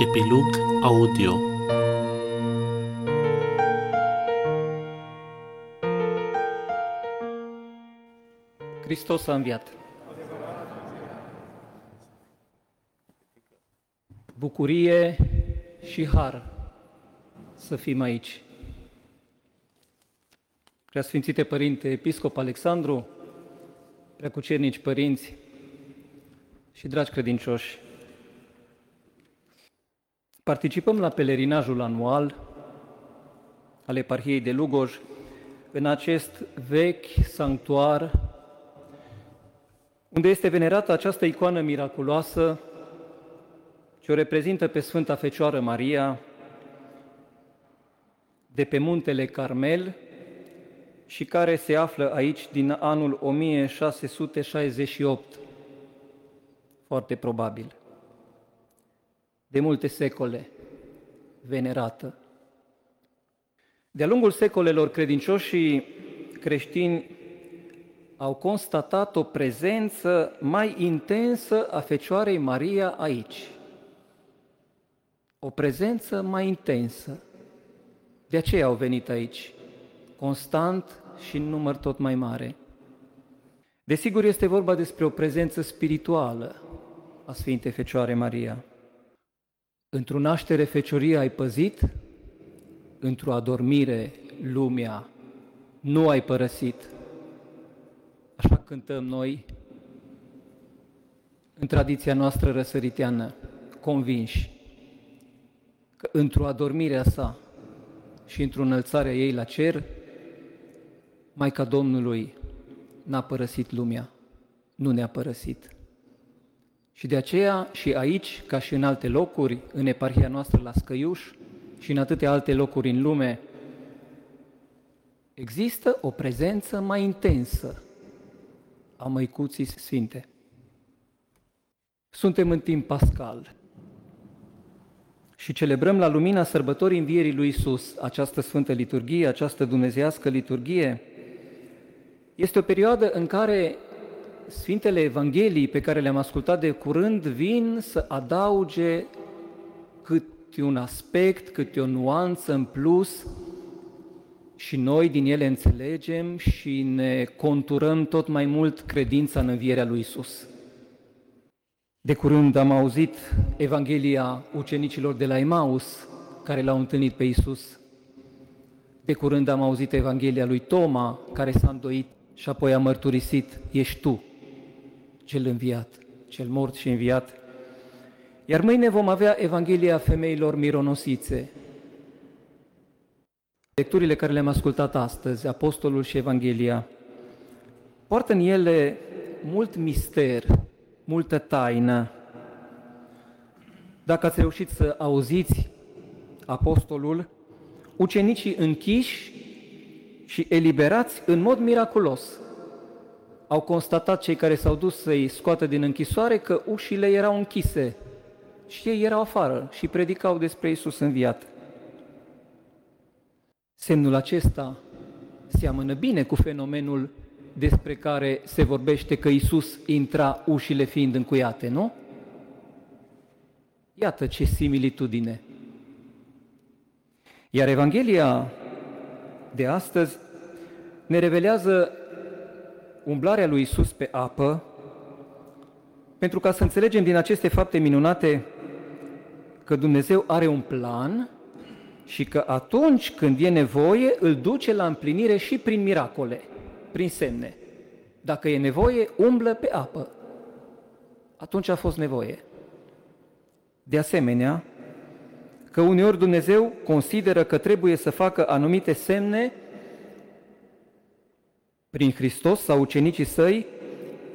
Epilog audio Hristos a înviat. Bucurie și har să fim aici. Preasfințite Părinte Episcop Alexandru, preacucernici părinți și dragi credincioși, participăm la pelerinajul anual al eparhiei de Lugoj. În acest vechi sanctuar unde este venerată această icoană miraculoasă ce o reprezintă pe Sfânta Fecioară Maria de pe muntele Carmel și care se află aici din anul 1668, foarte probabil, de multe secole venerată. De-a lungul secolelor, credincioșii creștini au constatat o prezență mai intensă a Fecioarei Maria aici. O prezență mai intensă. De aceea au venit aici, constant și în număr tot mai mare. Desigur, este vorba despre o prezență spirituală a Sfintei Fecioare Maria. Într-o naștere fecioria ai păzit, într-o adormire lumea nu ai părăsit. Așa cântăm noi în tradiția noastră răsăriteană, convinși că într-o adormire a sa și într-o înălțare a ei la cer, Maica Domnului n-a părăsit lumea, nu ne-a părăsit. Și de aceea și aici, ca și în alte locuri, în eparhia noastră la Scăiuș și în atâtea alte locuri în lume, există o prezență mai intensă a Măicuții Sfinte. Suntem în timp pascal și celebrăm la lumina sărbătorii învierii lui Isus această Sfântă Liturghie, această dumnezească liturghie. Este o perioadă în care Sfintele Evangheliei pe care le-am ascultat de curând vin să adauge câte un aspect, câte o nuanță în plus și noi din ele înțelegem și ne conturăm tot mai mult credința în învierea lui Isus. De curând am auzit Evanghelia ucenicilor de la Emaus, care l-au întâlnit pe Isus. De curând am auzit Evanghelia lui Toma, care s-a îndoit și apoi a mărturisit, ești tu, cel înviat, cel mort și înviat. Iar mâine vom avea Evanghelia femeilor mironosițe. Lecturile care le-am ascultat astăzi, Apostolul și Evanghelia, poartă în ele mult mister, multă taină. Dacă ați reușit să auziți Apostolul, ucenicii închiși și eliberați în mod miraculos. Au constatat cei care s-au dus să-i scoată din închisoare că ușile erau închise și ei erau afară și predicau despre Isus înviat. Semnul acesta seamănă bine cu fenomenul despre care se vorbește că Isus intra ușile fiind încuiate, nu? Iată ce similitudine. Iar Evanghelia de astăzi ne revelează umblarea lui Isus pe apă, pentru ca să înțelegem din aceste fapte minunate că Dumnezeu are un plan și că atunci când e nevoie, îl duce la împlinire și prin miracole, prin semne. Dacă e nevoie, umblă pe apă. Atunci a fost nevoie. De asemenea, că uneori Dumnezeu consideră că trebuie să facă anumite semne prin Hristos sau ucenicii săi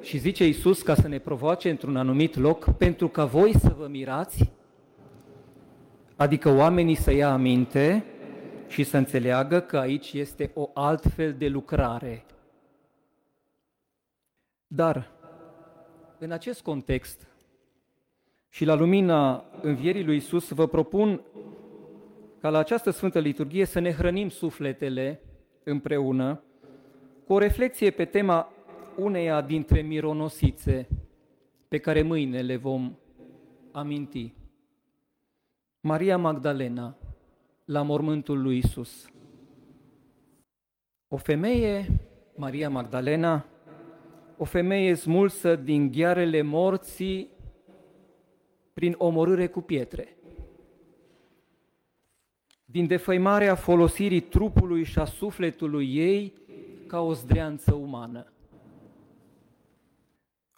și zice Iisus ca să ne provoace într-un anumit loc pentru ca voi să vă mirați, adică oamenii să ia aminte și să înțeleagă că aici este o altfel de lucrare. Dar, în acest context și la lumina învierii lui Isus, vă propun ca la această Sfântă Liturghie să ne hrănim sufletele împreună cu o reflexie pe tema uneia dintre mironosițe pe care mâine le vom aminti. Maria Magdalena la mormântul lui Isus. O femeie, Maria Magdalena, o femeie smulsă din ghearele morții prin omorâre cu pietre. Din defăimarea folosirii trupului și a sufletului ei ca o zdreanță umană.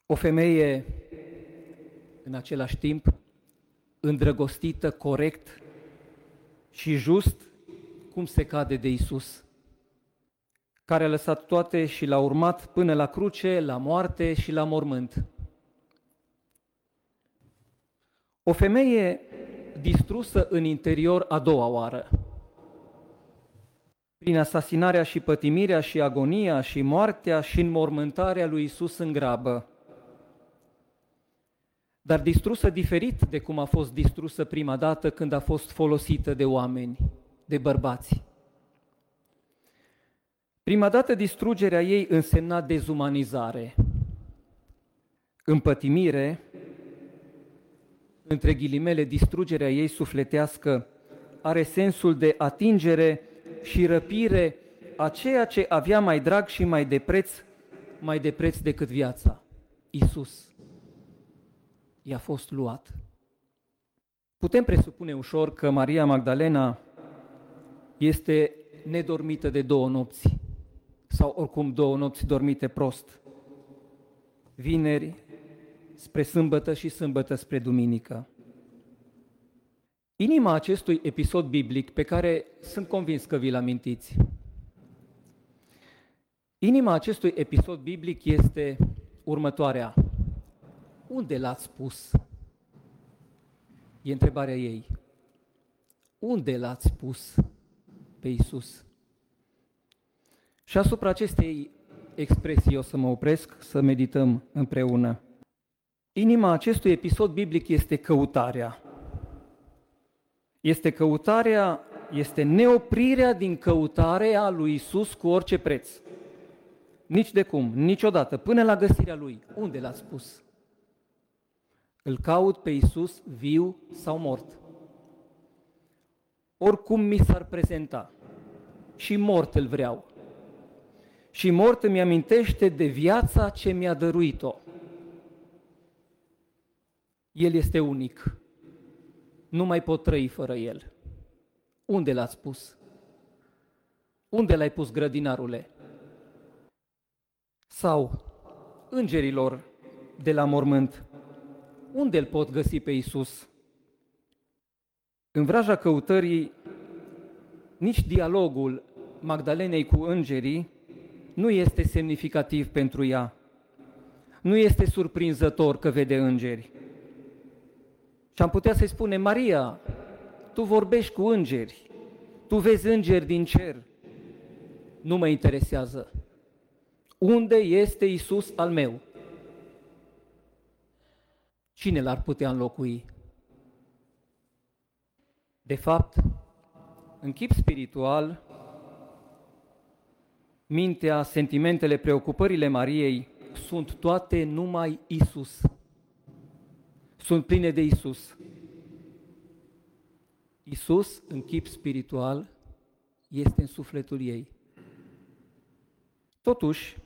O femeie, în același timp, îndrăgostită, corect și just, cum se cade de Isus, care a lăsat toate și l-a urmat până la cruce, la moarte și la mormânt. O femeie distrusă în interior a doua oară, prin asasinarea și pătimirea și agonia și moartea și înmormântarea lui Isus în grabă, dar distrusă diferit de cum a fost distrusă prima dată când a fost folosită de oameni, de bărbați. Prima dată distrugerea ei însemna dezumanizare, împătimire, între ghilimele, distrugerea ei sufletească are sensul de atingere și răpire a ceea ce avea mai drag și mai de preț, mai de preț decât viața, Isus i-a fost luat. Putem presupune ușor că Maria Magdalena este nedormită de două nopți, sau oricum două nopți dormite prost. Vineri spre sâmbătă și sâmbătă spre duminică. Inima acestui episod biblic pe care sunt convins că vi-l amintiți. Inima acestui episod biblic este următoarea. Unde l-ați pus? E întrebarea ei. Unde l-ați pus pe Isus? Și asupra acestei expresii o să mă opresc, să medităm împreună. Inima acestui episod biblic este căutarea. Este căutarea, este neoprirea din căutarea lui Isus cu orice preț. Nici de cum, niciodată, până la găsirea lui. Unde l-ați pus? Îl caut pe Isus viu sau mort. Oricum mi s-ar prezenta. Și mort îl vreau. Și mort îmi amintește de viața ce mi-a dăruit-o. El este unic. Nu mai pot trăi fără El. Unde l-ați pus? Unde l-ai pus grădinarule? Sau îngerilor de la mormânt, unde îl pot găsi pe Isus? În vraja căutării, nici dialogul Magdalenei cu îngerii nu este semnificativ pentru ea. Nu este surprinzător că vede îngeri. Și am putea să-i spune, Maria, tu vorbești cu îngeri, tu vezi îngeri din cer. Nu mă interesează. Unde este Isus al meu? Cine l-ar putea înlocui? De fapt, în chip spiritual, mintea, sentimentele, preocupările Mariei sunt toate numai Isus. Sunt pline de Isus. Isus, în chip spiritual, este în sufletul ei. Totuși,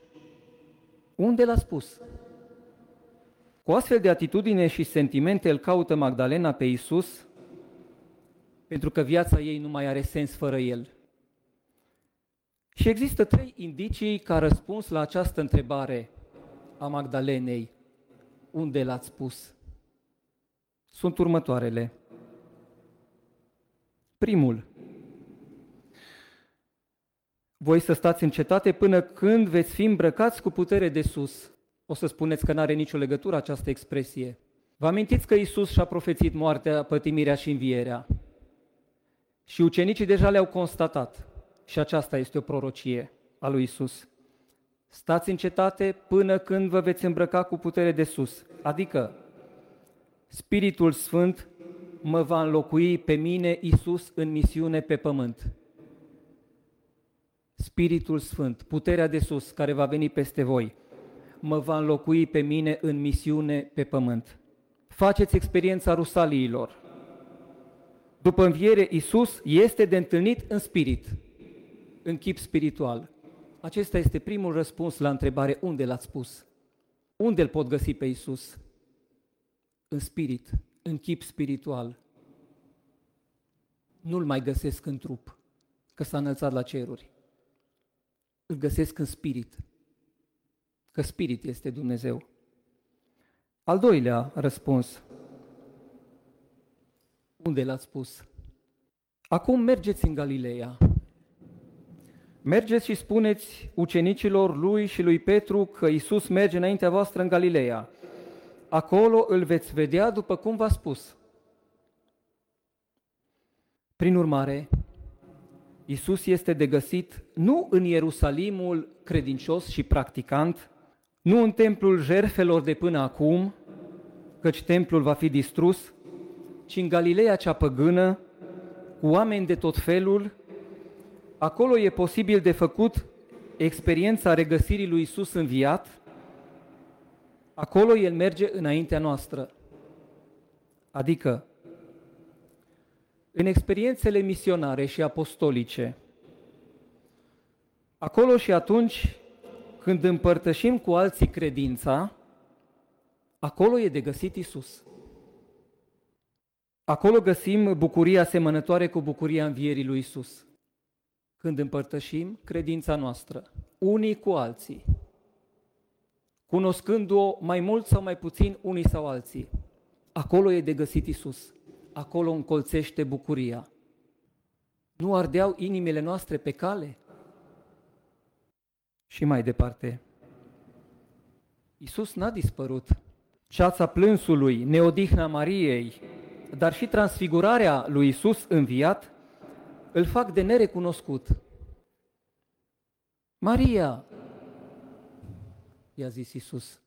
unde l-a spus? Cu astfel de atitudine și sentimente îl caută Magdalena pe Isus, pentru că viața ei nu mai are sens fără el. Și există trei indicii ca răspuns la această întrebare a Magdalenei. Unde l-ați pus? Sunt următoarele. Primul. Voi să stați în cetate până când veți fi îmbrăcați cu putere de sus. O să spuneți că nu are nicio legătură această expresie. Vă amintiți că Isus și-a profețit moartea, pătimirea și învierea. Și ucenicii deja le-au constatat. Și aceasta este o prorocie a lui Isus. Stați în cetate până când vă veți îmbrăca cu putere de sus. Adică, Spiritul Sfânt mă va înlocui pe mine, Isus, în misiune pe pământ. Spiritul Sfânt, puterea de sus care va veni peste voi, mă va înlocui pe mine în misiune pe pământ. Faceți experiența rusaliilor. După înviere, Isus este de întâlnit în spirit, în chip spiritual. Acesta este primul răspuns la întrebare, unde l-ați spus? Unde îl pot găsi pe Isus? În spirit, în chip spiritual. Nu-l mai găsesc în trup, că s-a înălțat la ceruri. Îl găsesc în spirit, că spirit este Dumnezeu. Al doilea răspuns. Unde l-ați spus? Acum mergeți în Galileea. Mergeți și spuneți ucenicilor lui și lui Petru că Isus merge înaintea voastră în Galileea. Acolo îl veți vedea după cum v-a spus. Prin urmare, Isus este de găsit nu în Ierusalimul credincios și practicant, nu în templul jerfelor de până acum, căci templul va fi distrus, ci în Galileea cea păgână, cu oameni de tot felul, acolo e posibil de făcut experiența regăsirii lui Isus înviat, acolo El merge înaintea noastră. Adică, în experiențele misionare și apostolice, acolo și atunci când împărtășim cu alții credința, acolo e de găsit Isus. Acolo găsim bucuria asemănătoare cu bucuria învierii lui Isus. Când împărtășim credința noastră, unii cu alții, cunoscând-o mai mult sau mai puțin unii sau alții, acolo e de găsit Isus. Acolo încolțește bucuria. Nu ardeau inimile noastre pe cale? Și mai departe, Iisus n-a dispărut. Ceața plânsului, neodihna Mariei, dar și transfigurarea lui Iisus înviat, îl fac de nerecunoscut. Maria, i-a zis Iisus.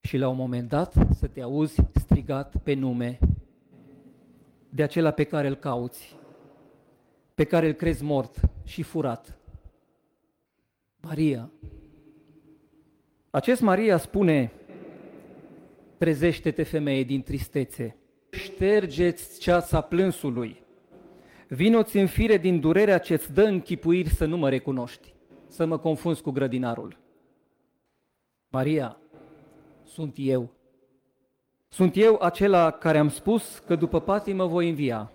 Și la un moment dat să te auzi strigat pe nume de acela pe care îl cauți, pe care îl crezi mort și furat. Maria. Acest Maria spune, trezește-te femeie din tristețe, ștergeți ceața plânsului, vinoți în fire din durerea ce-ți dă închipuiri să nu mă recunoști, să mă confunzi cu grădinarul. Maria, sunt eu. Sunt eu acela care am spus că după patimă voi învia.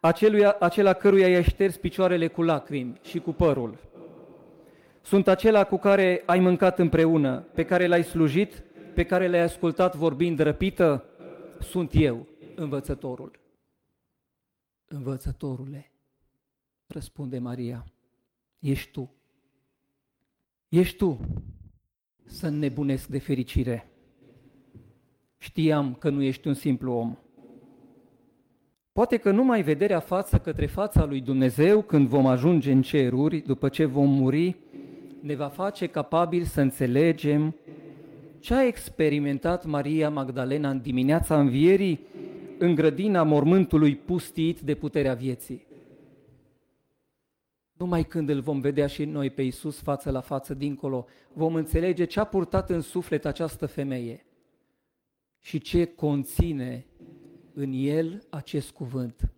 Aceluia, acela căruia i-ai șters picioarele cu lacrimi și cu părul. Sunt acela cu care ai mâncat împreună, pe care l-ai slujit, pe care l-ai ascultat vorbind răpită, sunt eu, învățătorul. Învățătorule, răspunde Maria, ești tu. Ești tu să nebunesc de fericire. Știam că nu ești un simplu om. Poate că numai vederea față către fața lui Dumnezeu când vom ajunge în ceruri, după ce vom muri, ne va face capabil să înțelegem ce a experimentat Maria Magdalena în dimineața învierii în grădina mormântului pustit de puterea vieții. Numai când îl vom vedea și noi pe Iisus față la față dincolo, vom înțelege ce a purtat în suflet această femeie și ce conține în el acest cuvânt.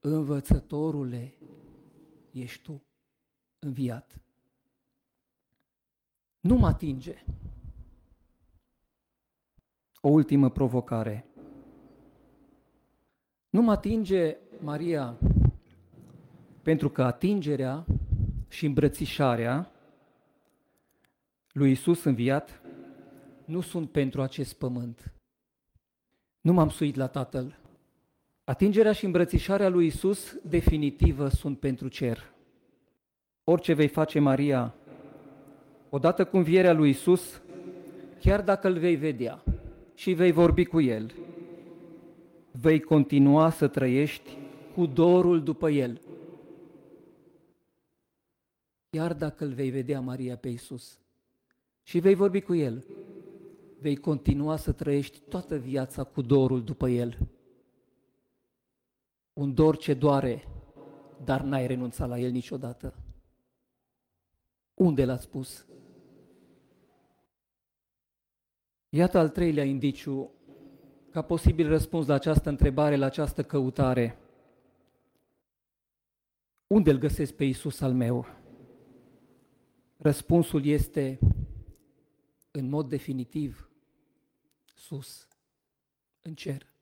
Învățătorule, ești tu înviat. Nu mă atinge. O ultimă provocare. Nu mă atinge, Maria, pentru că atingerea și îmbrățișarea lui Isus înviat nu sunt pentru acest pământ. Nu m-am suit la Tatăl. Atingerea și îmbrățișarea lui Isus definitivă sunt pentru cer. Orice vei face, Maria, odată cu învierea lui Isus, chiar dacă îl vei vedea și vei vorbi cu el, vei continua să trăiești cu dorul după el. Chiar dacă îl vei vedea, Maria, pe Isus, și vei vorbi cu el, vei continua să trăiești toată viața cu dorul după el. Un dor ce doare, dar n-ai renunțat la el niciodată. Unde l-ați spus? Iată al treilea indiciu ca posibil răspuns la această întrebare, la această căutare. Unde îl găsesc pe Isus al meu? Răspunsul este în mod definitiv sus, în cer.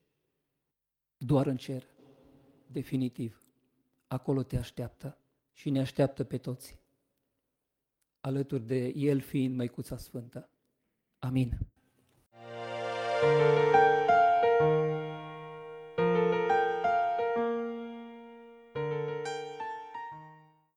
Doar în cer, definitiv. Acolo te așteaptă și ne așteaptă pe toți. Alături de El fiind Măicuța Sfântă. Amin. thank you